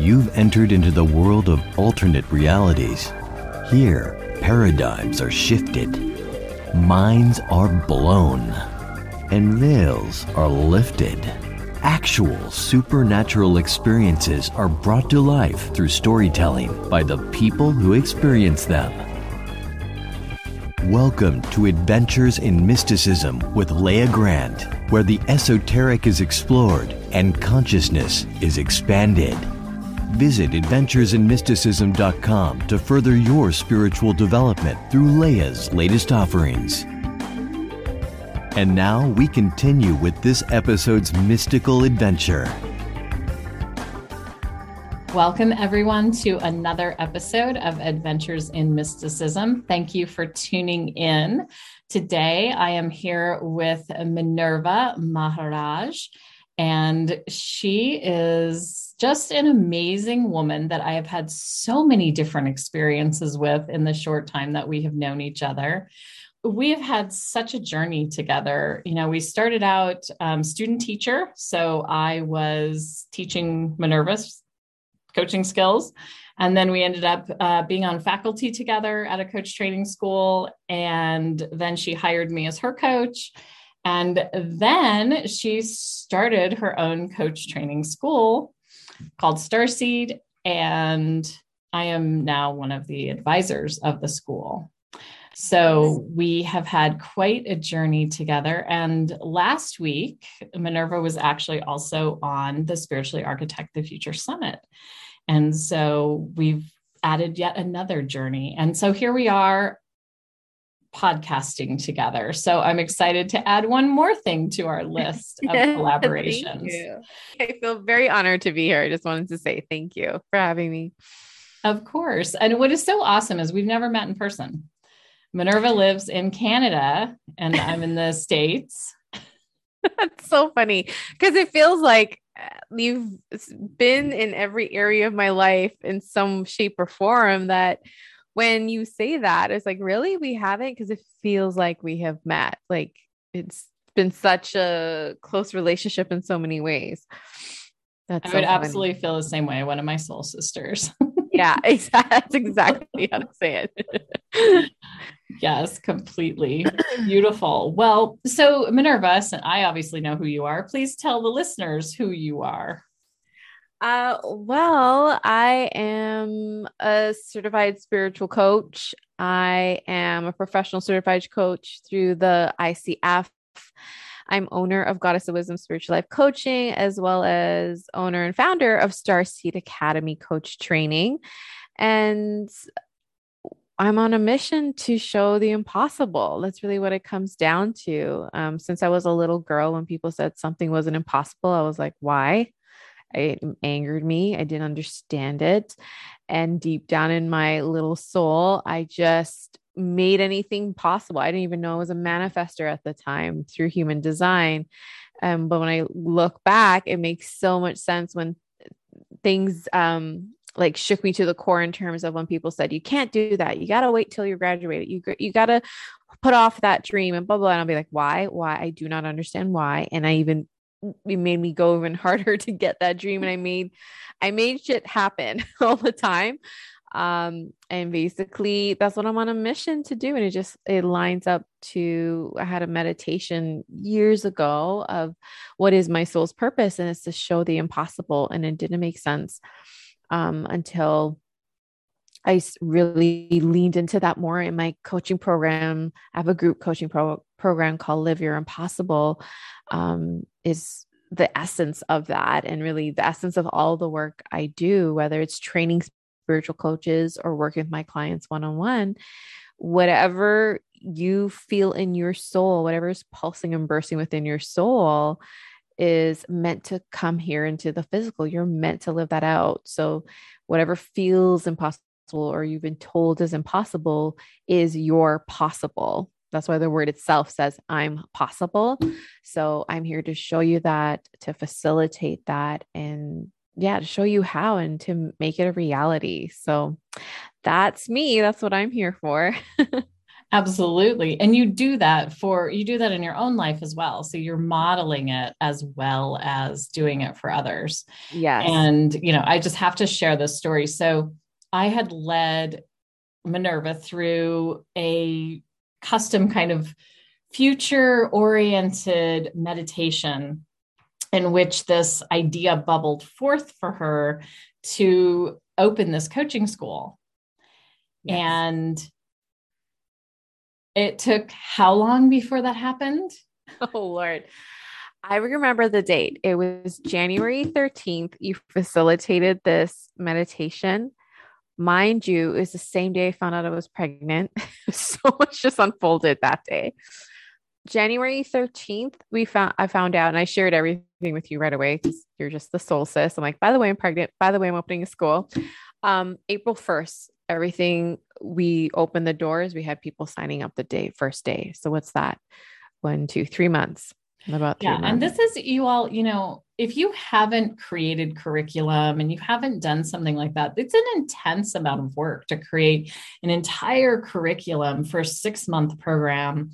You've entered into the world of alternate realities. Here, paradigms are shifted, minds are blown, and veils are lifted. Actual supernatural experiences are brought to life through storytelling by the people who experience them. Welcome to Adventures in Mysticism with Leah Grant, where the esoteric is explored and consciousness is expanded. Visit adventuresinmysticism.com to further your spiritual development through Leah's latest offerings. And now we continue with this episode's mystical adventure. Welcome, everyone, to another episode of Adventures in Mysticism. Thank you for tuning in. Today, I am here with Minerva Maharajh, and she is just an amazing woman that I have had so many different experiences with in the short time that we have known each other we have had such a journey together. You know, we started out um, student teacher. So I was teaching Minerva's coaching skills. And then we ended up uh, being on faculty together at a coach training school. And then she hired me as her coach. And then she started her own coach training school called Starseed. And I am now one of the advisors of the school. So we have had quite a journey together. And last week, Minerva was actually also on the Spiritually Architect the Future Summit. And so we've added yet another journey. And so here we are podcasting together. So I'm excited to add one more thing to our list of collaborations. I feel very honored to be here. I just wanted to say thank you for having me. Of course. And what is so awesome is we've never met in person. Minerva lives in Canada and I'm in the States. That's so funny because it feels like uh, you've been in every area of my life in some shape or form that when you say that, it's like, really? We haven't? Because it feels like we have met. Like it's been such a close relationship in so many ways. That's I so would funny. absolutely feel the same way. One of my soul sisters. yeah, exactly. That's exactly how to say it. yes, completely. Beautiful. Well, so Minerva, and I obviously know who you are. Please tell the listeners who you are. Uh, well, I am a certified spiritual coach. I am a professional certified coach through the ICF. I'm owner of Goddess of Wisdom Spiritual Life Coaching, as well as owner and founder of Starseed Academy Coach Training. And I'm on a mission to show the impossible. That's really what it comes down to. Um, since I was a little girl, when people said something wasn't impossible, I was like, why? It angered me. I didn't understand it. And deep down in my little soul, I just made anything possible. I didn't even know I was a manifester at the time through human design. Um, but when I look back, it makes so much sense when things um, like shook me to the core in terms of when people said, you can't do that. You got to wait till you're graduated. You, you got to put off that dream and blah, blah. And I'll be like, why? Why? I do not understand why. And I even, it made me go even harder to get that dream. And I made, I made shit happen all the time. Um and basically that's what i'm on a mission to do. And it just it lines up to i had a meditation years ago of what is my soul's purpose. And it's to show the impossible. And it didn't make sense um until i really leaned into that more in my coaching program. I have a group coaching pro- program called live your impossible. Um is the essence of that and really the essence of all the work I do, whether it's training spiritual coaches or working with my clients one on one, whatever you feel in your soul, whatever is pulsing and bursting within your soul is meant to come here into the physical. You're meant to live that out. So, whatever feels impossible or you've been told is impossible is your possible. That's why the word itself says, I'm possible. So, I'm here to show you that, to facilitate that, and yeah, to show you how and to make it a reality. So that's me. That's what I'm here for. Absolutely. And you do that for, you do that in your own life as well. So you're modeling it as well as doing it for others. Yes. And, you know, I just have to share this story. So I had led Minerva through a custom kind of future oriented meditation in which this idea bubbled forth for her to open this coaching school. Yes. And it took how long before that happened? Oh, Lord. I remember the date. It was January 13th. You facilitated this meditation. Mind you, it was the same day I found out I was pregnant. so much just unfolded that day. January 13th, we found I found out and I shared everything with you right away because you're just the soul sis. I'm like, by the way, I'm pregnant. By the way, I'm opening a school. Um, April 1st, everything we opened the doors. We had people signing up the day, first day. So what's that? One, two, three months. About yeah. Months. And this is you all, you know, if you haven't created curriculum and you haven't done something like that, it's an intense amount of work to create an entire curriculum for a six month program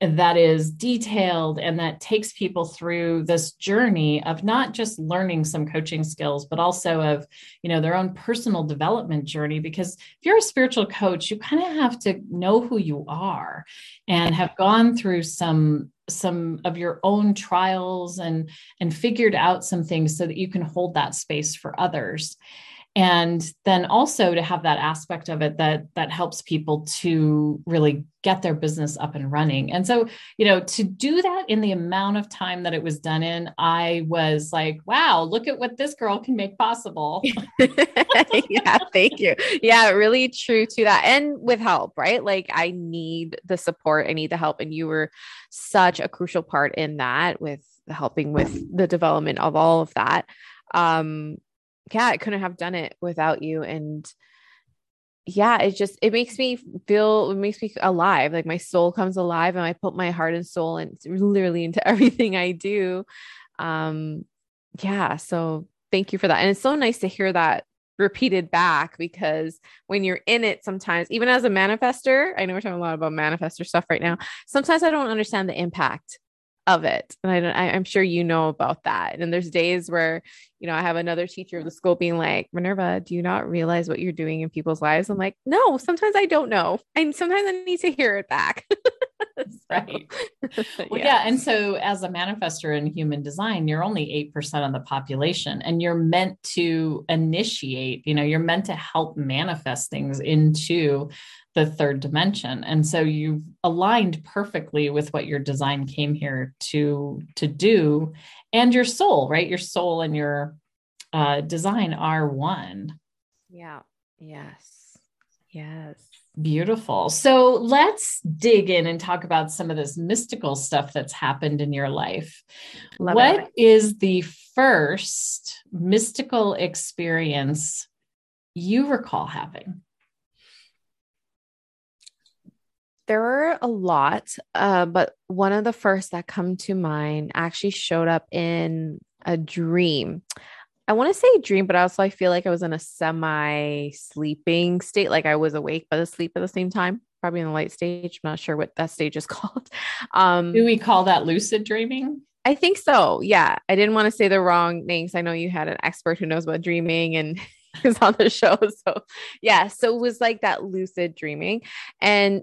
that is detailed and that takes people through this journey of not just learning some coaching skills but also of you know their own personal development journey because if you're a spiritual coach you kind of have to know who you are and have gone through some some of your own trials and and figured out some things so that you can hold that space for others and then also to have that aspect of it that that helps people to really get their business up and running. And so you know to do that in the amount of time that it was done in i was like wow look at what this girl can make possible. Yeah thank you. Yeah really true to that. And with help right? Like i need the support i need the help. And you were such a crucial part in that with helping with the development of all of that. Um yeah, I couldn't have done it without you. And yeah, it just it makes me feel it makes me alive. Like my soul comes alive and I put my heart and soul and literally into everything I do. Um yeah, so thank you for that. And it's so nice to hear that repeated back because when you're in it sometimes even as a manifester i know we're talking a lot about manifester stuff right now sometimes i don't understand the impact of it. And I don't, I, am sure you know about that. And there's days where, you know, I have another teacher of the school being like, Minerva, do you not realize what you're doing in people's lives? I'm like, no, sometimes I don't know. And sometimes I need to hear it back. right. Well, yeah. yeah. And so as a manifester in human design, you're only 8% of the population and you're meant to initiate, you know, you're meant to help manifest things into the third dimension. And so you've aligned perfectly with what your design came here to to do. And your soul right? Your soul and your uh, design are one. Yeah. Yes. Yes. Beautiful. So let's dig in and talk about some of this mystical stuff that's happened in your life. Love What it. is the first mystical experience you recall having There were a lot, uh, but one of the first that come to mind actually showed up in a dream. I want to say dream, but also I feel like I was in a semi sleeping state, like I was awake but asleep at the same time, probably in the light stage. I'm not sure what that stage is called. Um, Do we call that lucid dreaming? I think so. Yeah. I didn't want to say the wrong names. I know you had an expert who knows about dreaming and is on the show. So, yeah. So it was like that lucid dreaming. And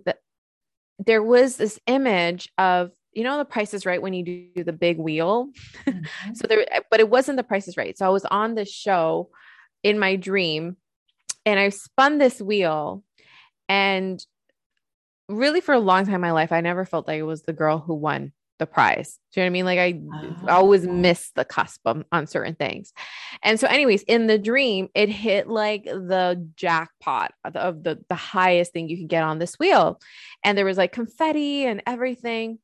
there was this image of you know the price is right when you do the big wheel? Mm-hmm. so there but it wasn't the price is right. So i was on this show in my dream and i spun this wheel and really for a long time in my life i never felt like it was the girl who won the prize. Do you know what I mean? Like I uh-huh. always miss the cusp on, on certain things. And so, anyways, in the dream, it hit like the jackpot of the, of the, the highest thing you can get on this wheel. And there was like confetti and everything.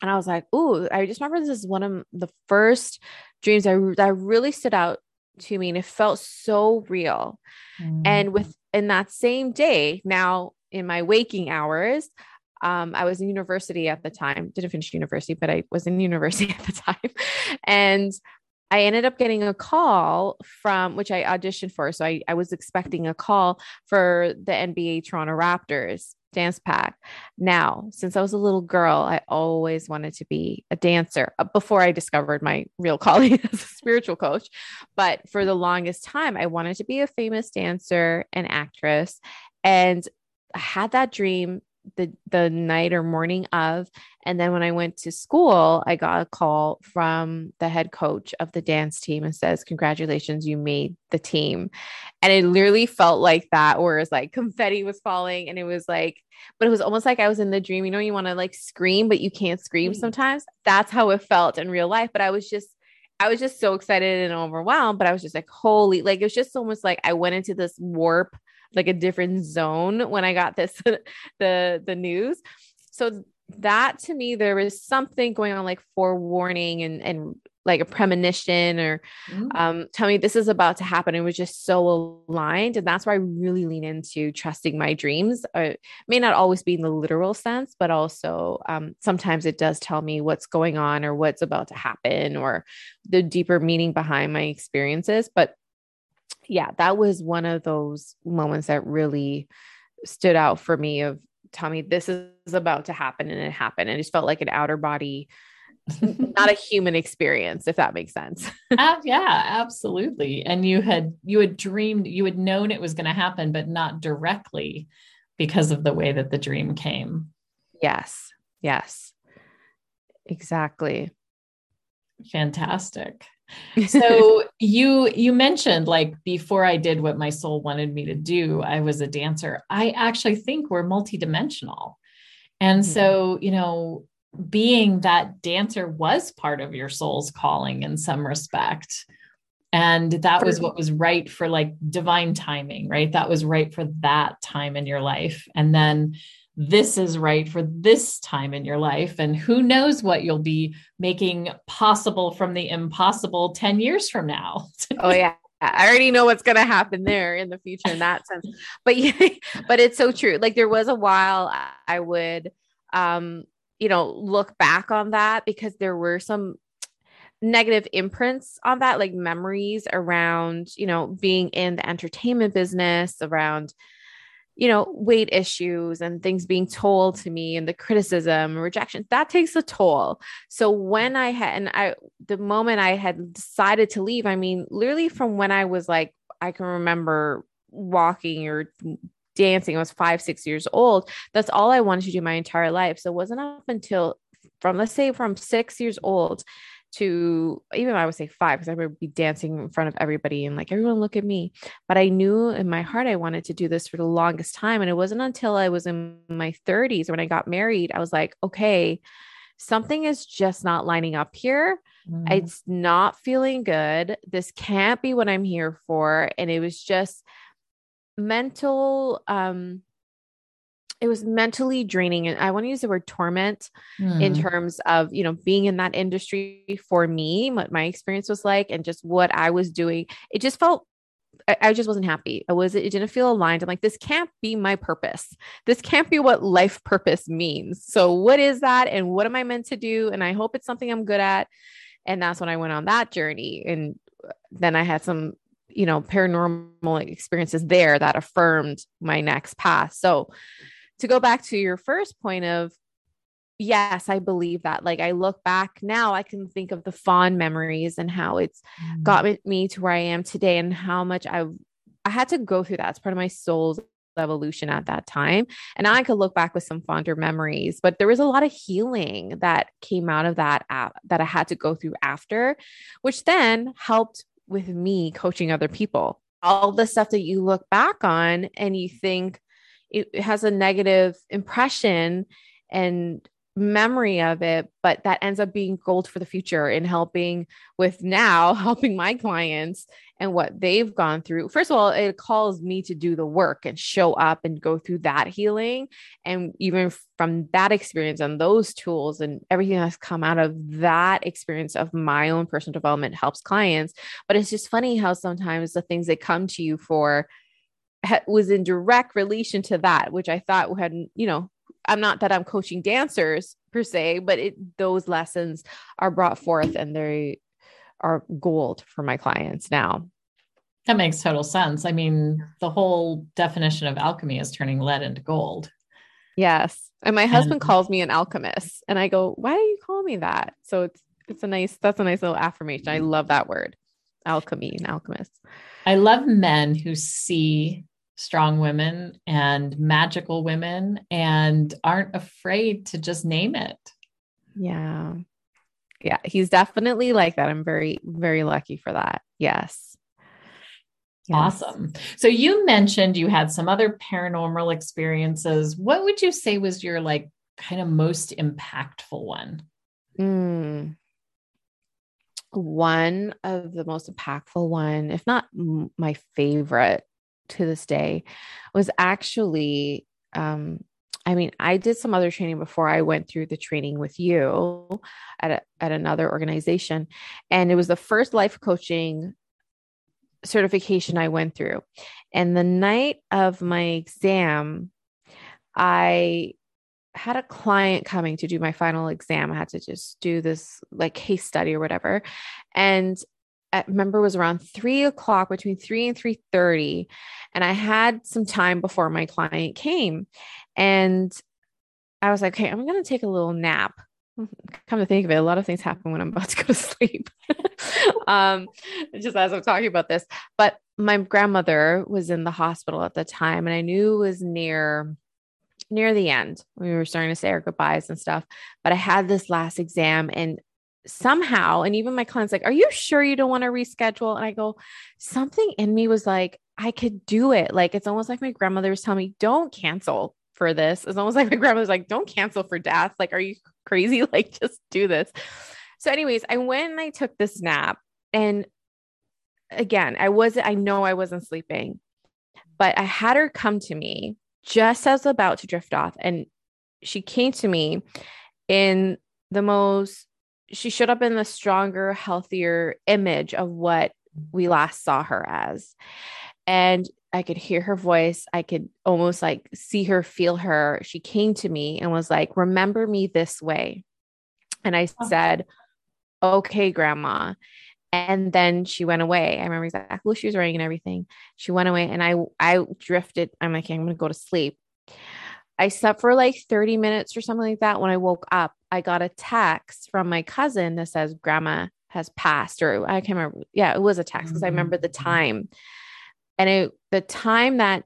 And I was like, ooh, I just remember this is one of the first dreams that, that really stood out to me. And it felt so real. Mm. And with in that same day, now in my waking hours, um, I was in university at the time, didn't finish university, but I was in university at the time. And I ended up getting a call from which I auditioned for. So I, I was expecting a call for the NBA Toronto Raptors. dance pack. Now, since I was a little girl, I always wanted to be a dancer uh, before I discovered my real calling as a spiritual coach. But for the longest time, I wanted to be a famous dancer and actress. And I had that dream the the night or morning of. And then when i went to school i got a call from the head coach of the dance team and says congratulations you made the team. And it literally felt like that where it's like confetti was falling and it was like but it was almost like i was in the dream. You know you want to like scream but you can't scream mm. sometimes? That's how it felt in real life but i was just I was just so excited and overwhelmed, but I was just like, holy, like it was just almost like I went into this warp like a different zone when I got this the the news. So that to me there was something going on like forewarning and and like a premonition or mm-hmm. um, tell me this is about to happen. It was just so aligned. And that's why I really lean into trusting my dreams. Uh, may not always be in the literal sense, but also um, sometimes it does tell me what's going on or what's about to happen or the deeper meaning behind my experiences. But yeah, that was one of those moments that really stood out for me of Tommy, this is about to happen and it happened. And it just felt like an outer body, not a human experience, if that makes sense. uh, yeah, absolutely. And you had you had dreamed, you had known it was going to happen, but not directly because of the way that the dream came. Yes. Yes. Exactly. Fantastic so you you mentioned like before I did what my soul wanted me to do, I was a dancer. I actually think we're multidimensional. And mm-hmm. so, you know, being that dancer was part of your soul's calling in some respect. And that was what was right for like divine timing, right? That was right for that time in your life. And then this is right for this time in your life. And who knows what you'll be making possible from the impossible 10 years from now. oh, yeah. I already know what's going to happen there in the future in that sense. But yeah, but it's so true. Like there was a while I would, um, you know, look back on that because there were some negative imprints on that, like memories around, you know, being in the entertainment business, around, you know, weight issues and things being told to me and the criticism, rejection, that takes a toll. So when I had, and I, the moment I had decided to leave, I mean, literally from when I was like, I can remember walking or dancing, I was five, six years old. That's all I wanted to do my entire life. So it wasn't up until from, let's say, from six years old to even I would say five because I would be dancing in front of everybody and like everyone look at me. But I knew in my heart I wanted to do this for the longest time. And it wasn't until I was in my 30s when I got married, I was like, okay, something is just not lining up here. Mm. It's not feeling good. This can't be what I'm here for. And it was just mental um it was mentally draining and i want to use the word torment mm. in hmm. terms of you know being in that industry for me what my experience was like and just what i was doing it just felt I, I just wasn't happy. I was it didn't feel aligned. I'm like, this can't be my purpose. This can't be what life purpose means. So what is that? And what am I meant to do? And I hope it's something I'm good at. And that's when I went on that journey. And then I had some you know paranormal experiences there that affirmed my next path so to go back to your first point of yes i believe that. Like i look back now i can think of the fond memories and how it's mm. got me to where i am today and how much i i had to go through that. It's part of my soul's evolution at that time. And i could look back with some fonder memories but there was a lot of healing that came out of that app that i had to go through after which then helped with me coaching other people. All the stuff that you look back on and you think it has a negative impression and memory of it, but that ends up being gold for the future in helping with now helping my clients and what they've gone through. First of all, it calls me to do the work and show up and go through that healing. And even from that experience and those tools and everything that's come out of that experience of my own personal development helps clients. But it's just funny how sometimes the things they come to you for was in direct relation to that, which I thought had, you know, I'm not that I'm coaching dancers per se, but it those lessons are brought forth and they are gold for my clients now. That makes total sense. I mean, the whole definition of alchemy is turning lead into gold. Yes. And my husband and, calls me an alchemist. And I go, why do you call me that? So it's it's a nice that's a nice little affirmation. I love that word. Alchemy and alchemist. I love men who see strong women and magical women and aren't afraid to just name it. Yeah. Yeah, he's definitely like that. I'm very very lucky for that. Yes. Yes. Awesome. So you mentioned you had some other paranormal experiences. What would you say was your like kind of most impactful one? Mm. One of the most impactful one, if not my favorite to this day, was actually um, I mean, I did some other training before I went through the training with you at a, at another organization, and it was the first life coaching certification I went through. And the night of my exam, I had a client coming to do my final exam. I had to just do this like case study or whatever. And I remember was around three o'clock between three and three thirty. And I had some time before my client came. And I was like, okay, I'm gonna take a little nap. Come to think of it, a lot of things happen when I'm about to go to sleep. um, just as I'm talking about this. But my grandmother was in the hospital at the time, and I knew it was near near the end. We were starting to say our goodbyes and stuff. But I had this last exam, and somehow, and even my clients like, "Are you sure you don't want to reschedule?" And I go, something in me was like, I could do it. Like it's almost like my grandmother was telling me, "Don't cancel." For this, it's almost like my grandmother's like, "Don't cancel for death." Like, are you crazy? Like, just do this. So, anyways, I went and I took this nap. And again, I wasn't, I know I wasn't sleeping, but I had her come to me just as about to drift off. And she came to me in the most, she showed up in the stronger, healthier image of what we mm-hmm. last saw her as. And I could hear her voice. I could almost like see her, feel her. She came to me and was like, Remember me this way. And I said, okay, grandma. And then she went away. I remember exactly what she was wearing and everything. She went away and I I drifted. I'm like, I'm gonna go to sleep. I slept for like 30 minutes or something like that. When I woke up, I got a text from my cousin that says grandma has passed, or I can't remember. Yeah, it was a text because I remember the mm-hmm. time. And it the time that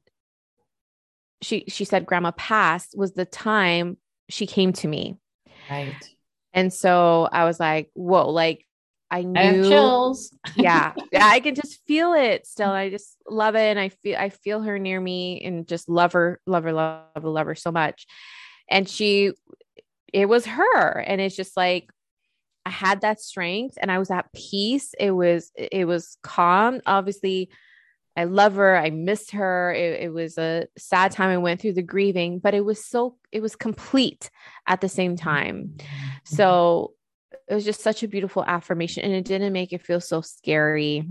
she she said grandma passed was the time she came to me. Right. And so I was like, whoa, like I knew I chills. yeah. Yeah. I can just feel it still. I just love it. And I feel I feel her near me and just love her, love her, love her, love her so much. And she it was her. And it's just like I had that strength and I was at peace. It was it was calm. Obviously, I love her. I missed her. It, it, was a sad time. I went through the grieving, but it was so, it was complete at the same time. Mm-hmm. So it was just such a beautiful affirmation. And it didn't make it feel so scary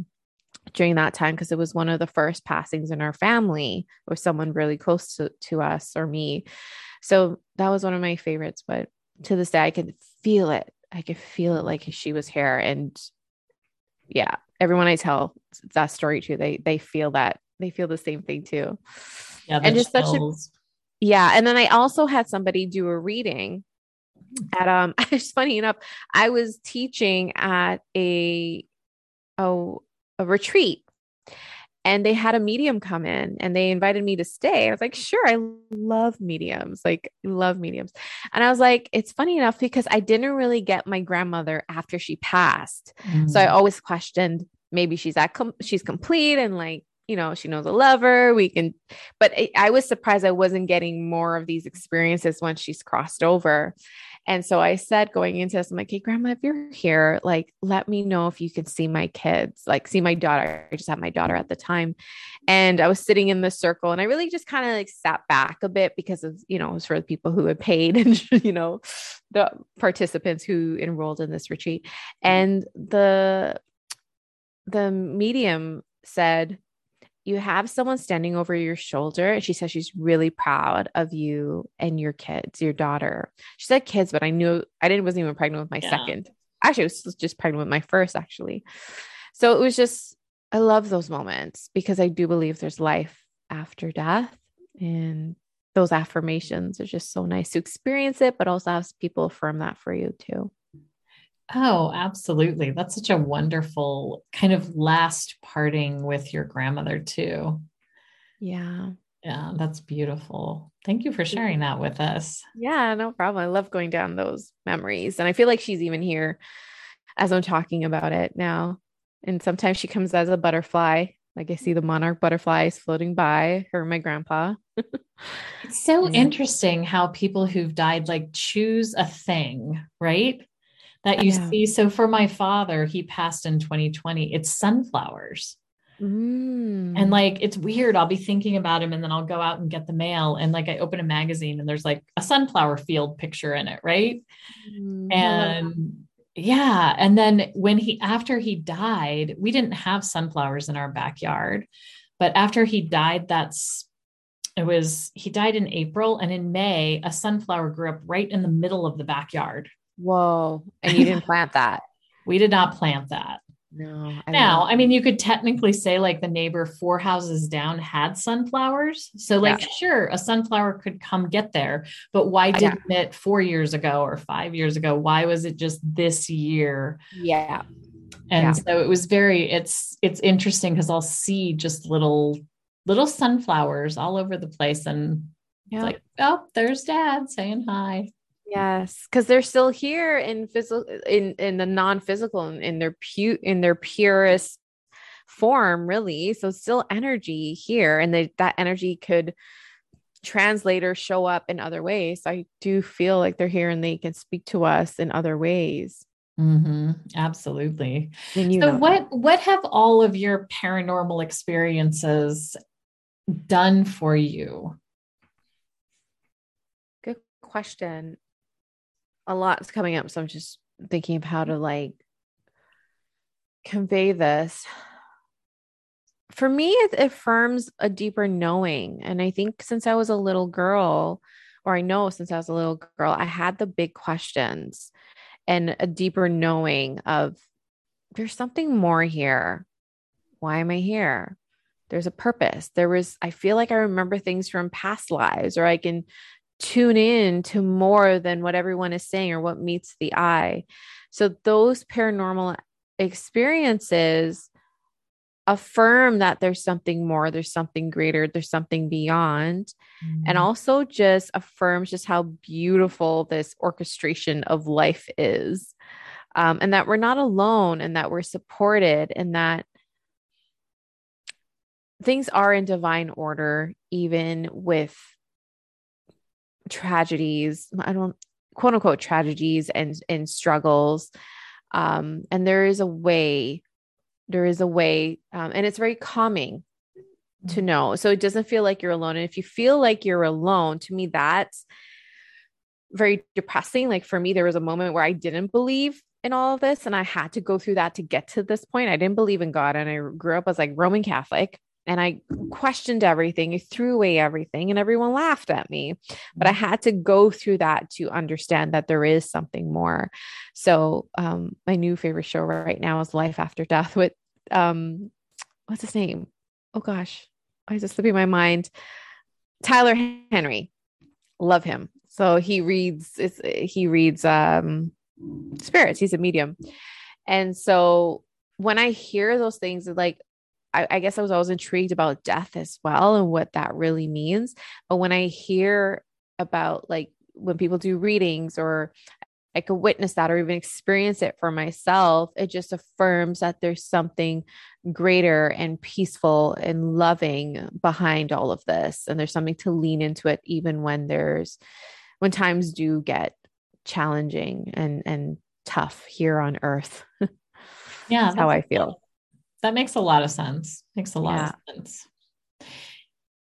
during that time because it was one of the first passings in our family or someone really close to, to us or me. So that was one of my favorites. But to this day, I could feel it. I could feel it like she was here. And yeah, everyone I tell that story to, they they feel that they feel the same thing too. Yeah, and just such a yeah. And then I also had somebody do a reading at um. It's funny enough, I was teaching at a oh a retreat and they had a medium come in and they invited me to stay. I was like, sure, I love mediums, like love mediums. And I was like, it's funny enough because I didn't really get my grandmother after she passed. Mm-hmm. So I mm. always questioned maybe she's at com- she's complete and like you know she knows a lover we can but I was surprised i wasn't getting more of these experiences once she's crossed over and so I said going into this, I'm like, hey, grandma, if you're here, like, let me know if you can see my kids, like, see my daughter. I just had my daughter at the time. And I was sitting in the circle and I really just kind of like sat back a bit because of, you know, it was for the people who had paid and, you know, the participants who enrolled in this retreat. Mm-hmm. And the, the medium said, you have someone standing over your shoulder and she says she's really proud of you and your kids your daughter she said kids but i knew i didn't wasn't even pregnant with my yeah. second actually i was just pregnant with my first actually so it was just i love those moments because i do believe there's life after death and those affirmations are just so nice to experience it, but also have people affirm that for you too. Oh, absolutely. That's such a wonderful kind of last parting with your grandmother, too. Yeah. Yeah, that's beautiful. Thank you for sharing that with us. Yeah, no problem. I love going down those memories. And I feel like she's even here as I'm talking about it now. And sometimes she comes as a butterfly. Like I see the monarch butterflies floating by her and my grandpa. it's so yeah. interesting how people who've died like choose a thing, right? That you yeah. see. So for my father, he passed in 2020. It's sunflowers. Mm. And like it's weird. I'll be thinking about him and then I'll go out and get the mail. And like I open a magazine and there's like a sunflower field picture in it, right? Mm. And yeah. And then when he, after he died, we didn't have sunflowers in our backyard. But after he died, that's, it was, he died in April. And in May, a sunflower grew up right in the middle of the backyard. Whoa. And you didn't plant that? we did not plant that. No. I now, I mean, you could technically say like the neighbor four houses down had sunflowers. So, like, yeah. sure, a sunflower could come get there, but why didn't yeah. it four years ago or five years ago? Why was it just this year? Yeah. And yeah. so it was very, it's, it's interesting because I'll see just little, little sunflowers all over the place. And it's like, oh, there's dad saying hi. Yes, because they're still here in physical in in the non-physical in, in their pu in their purest form, really. So still energy here, and they, that energy could translate or show up in other ways. I do feel like they're here and they can speak to us in other ways. Mm-hmm. Absolutely. so, what what have all of your paranormal experiences done for you? Good question a lot's coming up. So I'm just thinking of how to like convey this. For me, it affirms a deeper knowing. And I think since I was a little girl, or I know since I was a little girl, I had the big questions and a deeper knowing of there's something more here. Why am I here? There's a purpose. There was, I feel like I remember things from past lives, or I can tune in to more than what everyone is saying or what meets the eye. So those paranormal experiences affirm that there's something more, there's something greater, there's something beyond. Mm-hmm. And also just affirms just how beautiful this orchestration of life is. Um, and that we're not alone and that we're supported and that things are in divine order, even with tragedies i don't quote unquote tragedies and and struggles. Um and there is a way there is a way um, and it's very calming to mm-hmm. know. So it doesn't feel like you're alone. And if you feel like you're alone to me that's very depressing. Like for me there was a moment where i didn't believe in all of this and i had to go through that to get to this point. I didn't believe in god and i grew up as like roman catholic and I questioned everything. I threw away everything, and everyone laughed at me. But I mm-hmm. had to go through that to understand that there is something more. So, um, my new favorite show right now is Life After Death with, um, what's his name? Oh gosh, why is it slipping my mind? Tyler Henry. Love him. So he reads. he reads um, spirits. He's a medium, and so when I hear those things, like I, I guess I was always intrigued about death as well and what that really means. But when I hear about like when people do readings or I could witness that or even experience it for myself, it just affirms that there's something greater and peaceful and loving behind all of this. And there's something to lean into it, even when there's, when times do get challenging and, and tough here on earth. Yeah. that's how I feel. That makes a lot of sense. Makes a lot yeah. of sense.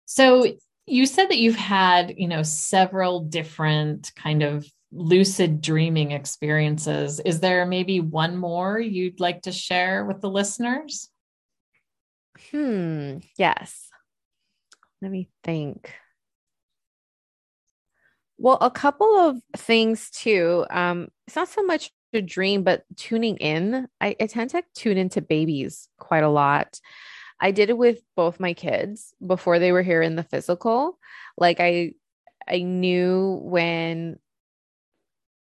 So you said that you've had, you know, several different kind of lucid dreaming experiences. Is there maybe one more you'd like to share with the listeners? Hmm, yes. Let me think. Well, a couple of things too. Um, it's not so much a dream, but tuning in, I, I tend to tune into babies quite a lot. I did it with both my kids before they were here in the physical. Like I I knew when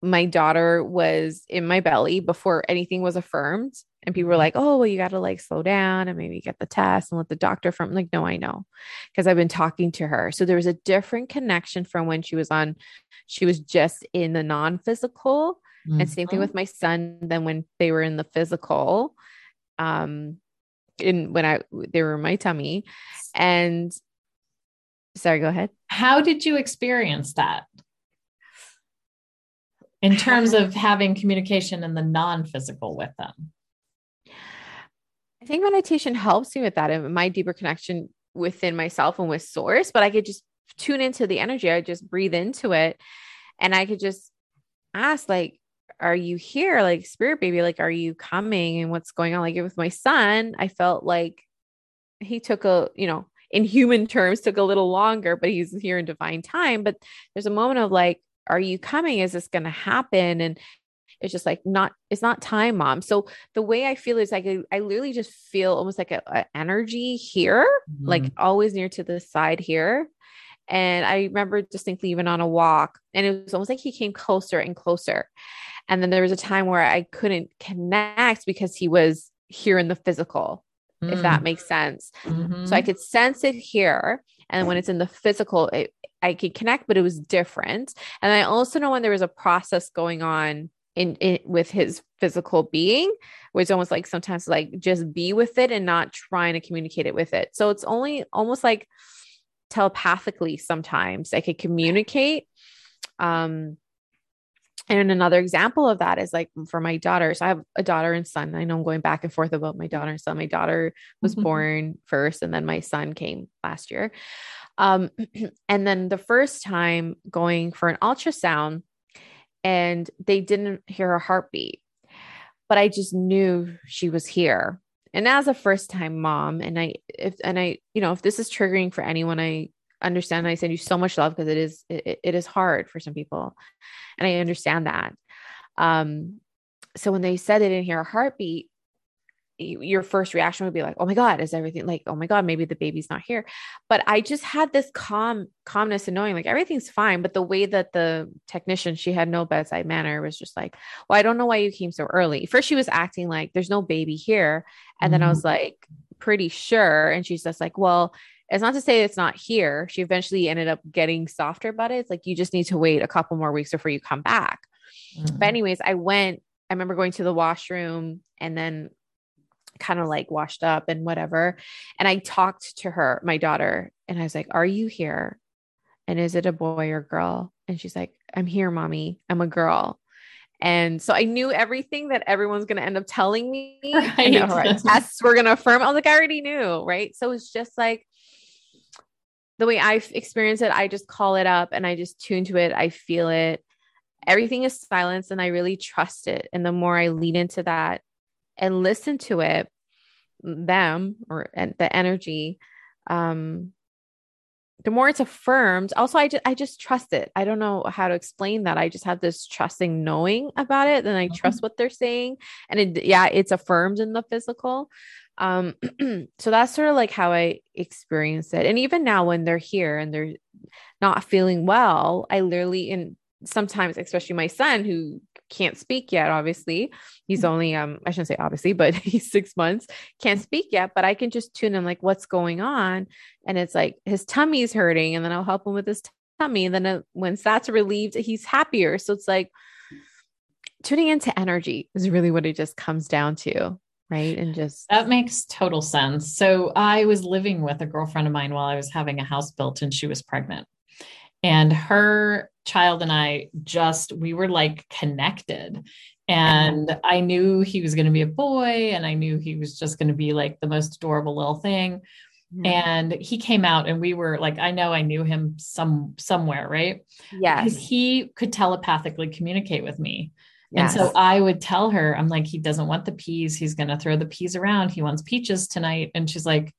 my daughter was in my belly before anything was affirmed. And people were mm-hmm. like, oh, well, you got to like slow down and maybe get the test and let the doctor from like, no, I know because I've been talking to her. So there was a different connection from when she was on, she was just in the non physical. Mm-hmm. And same thing with my son Then when they were in the physical. Um, in when I they were in my tummy. And sorry, go ahead. How did you experience that? in terms of having communication in the non-physical with them i think meditation helps me with that and my deeper connection within myself and with source but i could just tune into the energy i just breathe into it and i could just ask like are you here? Like spirit baby like are you coming? And what's going on? Like with my son i felt like he took a you know in human terms took a little longer but he's here in divine time. But there's a moment of like are you coming? Is this going to happen? And it's just like not it's not time mom. So the way i feel is like i, I literally just feel almost like a, energy here mm-hmm. like always near to the side here. And i remember distinctly even on a walk and it was almost like he came closer and closer and then there was a time where i couldn't connect because he was here in the physical mm-hmm. if that mm. makes sense mm-hmm. so i could sense it here and when it's in the physical it, I could connect, but it was different. And I also know when there was a process going on in, in with his physical being, which almost like sometimes like just be with it and not trying to communicate it with it. So it's only almost like telepathically sometimes I could communicate. Um, and another example of that is like for my daughter. So I have a daughter and son. I know I'm going back and forth about my daughter and son. My daughter was mm-hmm. born first, and then my son came last year. Um, and then the first time going for an ultrasound, and they didn't hear a heartbeat, but I just knew she was here. And as a first time mom, and I, if, and I, you know, if this is triggering for anyone, I understand. I send you so much love because it is, it, it is hard for some people. And I understand that. Um, so when they said they didn't hear a heartbeat, your first reaction would be like, oh my God, is everything like, oh my God, maybe the baby's not here. But I just had this calm, calmness and knowing like everything's fine. But the way that the technician, she had no bedside manner, was just like, well, I don't know why you came so early. First, she was acting like there's no baby here. And mm-hmm. then I was mm-hmm. like, pretty sure. And she's just like, well, it's not to say it's not here. She eventually ended up getting softer about it. It's like, you just need to wait a couple more weeks before you come back. Mm-hmm. But, anyways, I went, I remember going to the washroom and then kind of like washed up and whatever. And I talked to her, my daughter, and I was like, Are you here? And is it a boy or girl? And she's like, I'm here, mommy. I'm a girl. And so I knew everything that everyone's going to end up telling me. Right. You know, tests were going to affirm. I was like, I already knew. Right. So it's just like the way I've experienced it, I just call it up and I just tune to it. I feel it. Everything is silence and I really trust it. And the more I lean into that, and listen to it, them or the energy, um, the more it's affirmed. Also, I just I just trust it. I don't know how to explain that. I just have this trusting knowing about it, Then I mm-hmm. trust what they're saying. And it, yeah, it's affirmed in the physical. Um, so that's sort of like how I experience it. And even now, when they're here and they're not feeling well, I literally and sometimes, especially my son who can't speak yet obviously he's mm-hmm. only um i shouldn't say obviously but he's six months can't speak yet but i can just tune in like what's going on and it's like his tummy's hurting and then i'll help him with his tummy and then uh, when that's relieved he's happier so it's like tuning into energy is really what it just comes down to right and just that makes total sense so i was living with a girlfriend of mine while i was having a house built and she was pregnant and her child and I just, we were like connected. And I knew he was going to be a boy, and I knew he was just going to be like the most adorable little thing. And he came out, and we were like, I know I knew him some somewhere, right? Yeah, because he could telepathically communicate with me. Yes. And so I would tell her, I'm like, he doesn't want the peas. He's going to throw the peas around. He wants peaches tonight. And she's like,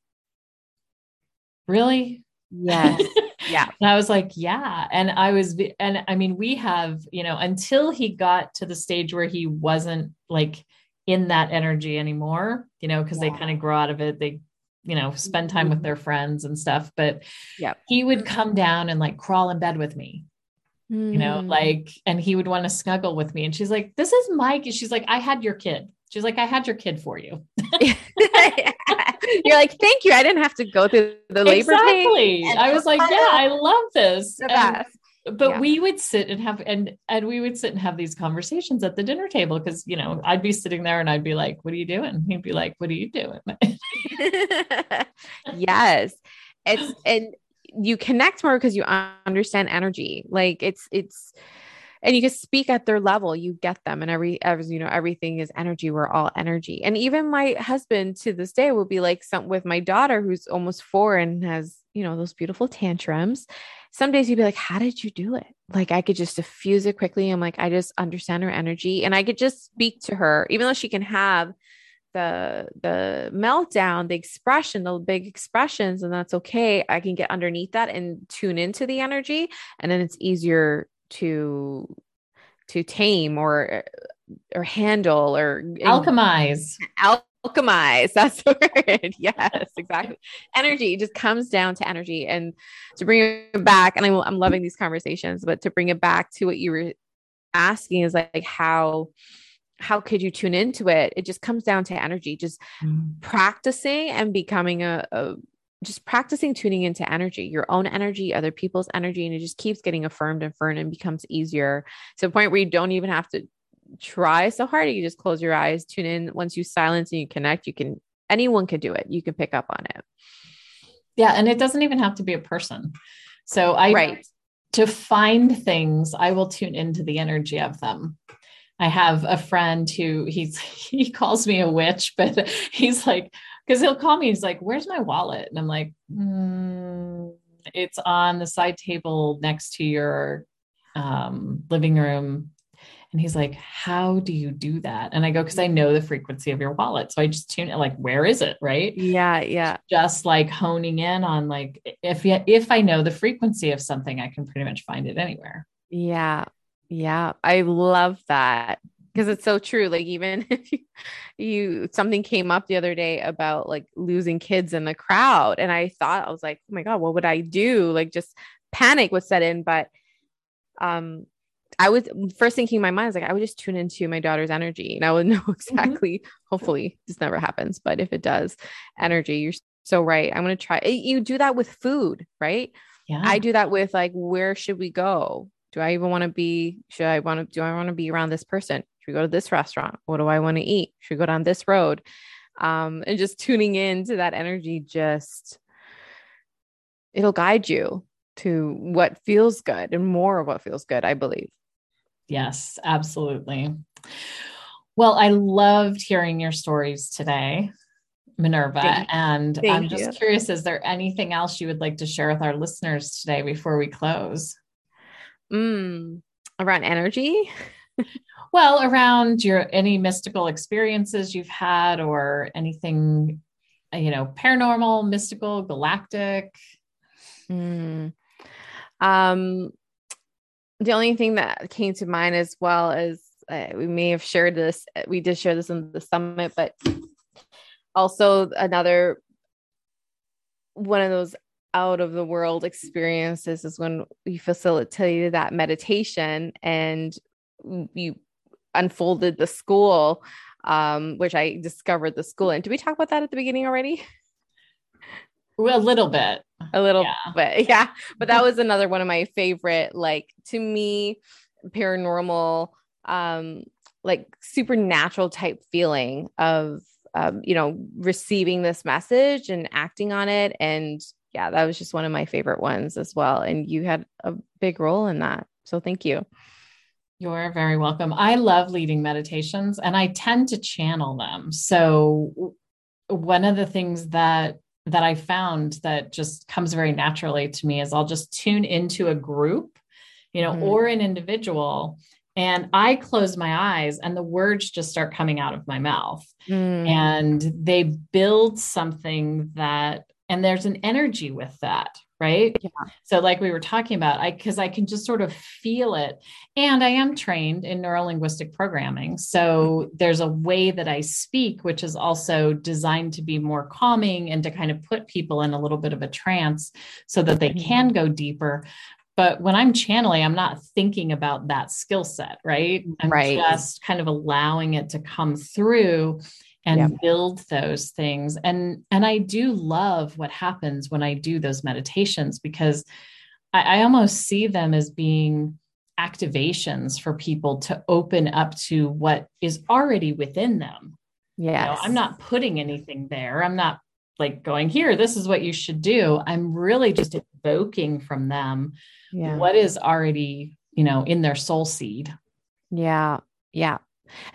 Really? Yes. Yeah. And I was like, yeah. And I was, and I mean, we have, you know, until he got to the stage where he wasn't like in that energy anymore, you know, because yeah. they kind of grow out of it. They, you know, spend time with Mhm. their friends and stuff. But Yeah. he would come down and like crawl in bed with me, you know, Mm. like, and he would want to snuggle with me. And she's like, This is Mike. And she's like, I had your kid. She's like, I had your kid for you. You're like, thank you. I didn't have to go through the labor pain. exactly. and I was like, Yeah, I love this. And- but Yeah. we would sit and have and and we would sit and have these conversations at the dinner table because you know I'd be sitting there and I'd be like, "What are you doing?" He'd be like, "What are you doing?" yes. It's and you connect more because you understand energy. Like it's it's and you can speak at their level. You get them and every as you know, everything is energy. We're all energy. And even my husband to this day will be like some with my daughter who's almost four and has, you know, those beautiful tantrums. Some days he'd be like, How did you do it? Like I could just diffuse it quickly. I'm like, I just understand her energy and I could just speak to her, even though she can have the the meltdown the expression the big expressions and that's okay. I can get underneath that and tune into the energy and then it's easier to to tame or or handle or Alchemize. alchemize that's the word. Yes exactly. Energy just comes down to energy. And to bring it back and I'm, I'm loving these conversations but to bring it back to what you were asking is like, like how how could you tune into it it just comes down to energy just mm. practicing and becoming a, a just practicing tuning into energy, your own energy, other people's energy, and it just keeps getting affirmed and affirmed and becomes easier to the point where you don't even have to try so hard. You just close your eyes, tune in. Once you silence and you connect, you can anyone can do it. You can pick up on it. Yeah, and it doesn't even have to be a person. So I Right. to find things, I will tune into the energy of them. I have a friend who he's he calls me a witch, but he's like, because he'll call me, he's like, Where's my wallet? And I'm like, "Mm, it's on the side table next to your um, living room. And he's like, How do you do that? And I go, Because I know the frequency of your wallet. So I just tune it, like, where is it? Right Yeah, yeah. just like honing in on like if if I know the frequency of something, I can pretty much find it anywhere. Yeah. Yeah. I love that because it's so true. Like, even if you, you, something came up the other day about like losing kids in the crowd. And I thought, I was like, oh my God, what would I do? Like, just panic was set in. But, um, I was first thinking in my mind, is like, I would just tune into my daughter's energy and I would know exactly, hopefully this never happens, but if it does, energy, you're so right. I'm to try. You do that with food, right? Yeah. I do that with like, where should we go? Do I even want to be? Should I want to? Do I want to be around this person? Should we go to this restaurant? What do I want to eat? Should we go down this road? Um, and just tuning into that energy, just it'll guide you to what feels good and more of what feels good. I believe. Yes, absolutely. Well, I loved hearing your stories today, Minerva. Thank- and thank I'm just you. curious, is there anything else you would like to share with our listeners today before we close? Mm, around energy. Well, around your any mystical experiences you've had or anything, you know, paranormal, mystical, galactic. Mm. Um, the only thing that came to mind as well is uh, we may have shared this. We did share this in the summit, but also another one of those out of the world experiences is when we facilitated that meditation and you unfolded the school um which i discovered the school and did we talk about that at the beginning already Well, a little bit. a little Yeah. bit yeah but that was another one of my favorite like to me paranormal um like supernatural type feeling of um you know receiving this message and acting on it and yeah that was just one of my favorite ones as well and you had a big role in that so thank you You're very welcome. I love leading meditations and I tend to channel them. So one of the things that that I found that just comes very naturally to me is I'll just tune into a group, you know, Mhm. or an individual and I close my eyes and the words just start coming out of my mouth Mm, and they build something that and there's an energy with that right? Yeah. so like we were talking about i because i can just sort of feel it. And i am trained in neurolinguistic programming. So mm-hmm. there's a way that i speak which is also designed to be more calming and to kind of put people in a little bit of a trance so that they mm-hmm. can go deeper. But when i'm channeling i'm not thinking about that skill set right? I'm Right. just kind of allowing it to come through and Yeah. build those things and and i do love what happens when i do those meditations because i, I almost see them as being activations for people to open up to what is already within them you know, i'm not putting anything there i'm not like going here this is what you should do i'm really just evoking from them yeah. what is already you know in their soul seed Yeah. Yeah.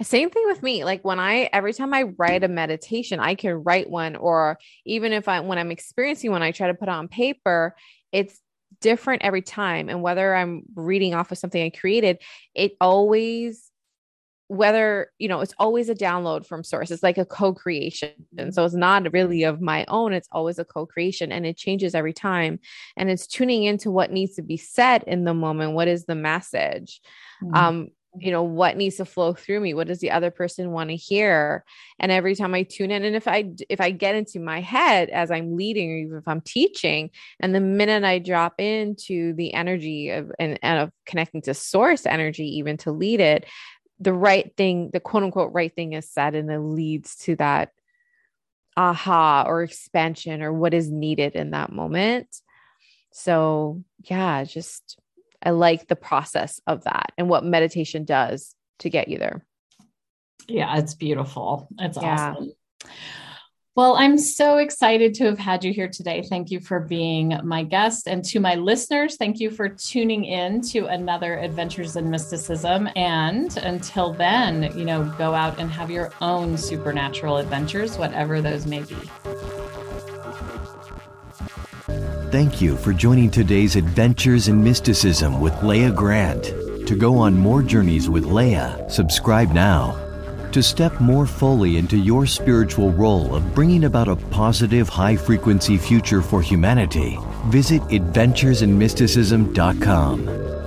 Same thing with me. Like when I, every time I write a meditation, I can write one, or even if I, when I'm experiencing one, I try to put it on paper, it's different every time. And whether I'm reading off of something I created, it always, whether, you know, it's always a download from source. It's like a co creation. And so it's not really of my own, it's always a co creation and it changes every time. And it's tuning into what needs to be said in the moment. What is the message? um you know what needs to flow through me? What does the other person want to hear? And every time i tune in and if i if i get into my head as i'm leading or even if i'm teaching and the minute i drop into the energy of and, and of connecting to source energy even to lead it the right thing the quote unquote right thing is said and it leads to that aha or expansion or what is needed in that moment. So yeah just I like the process of that and what meditation does to get you there. Yeah, it's beautiful. It's Yeah. awesome. Well, I'm so excited to have had you here today. Thank you for being my guest. And to my listeners, thank you for tuning in to another Adventures in Mysticism. And until then, you know, go out and have your own supernatural adventures, whatever those may be. Thank you for joining today's Adventures in Mysticism with Leah Grant. To go on more journeys with Leah, subscribe now. To step more fully into your spiritual role of bringing about a positive, high frequency future for humanity, visit AdventuresinMysticism.com.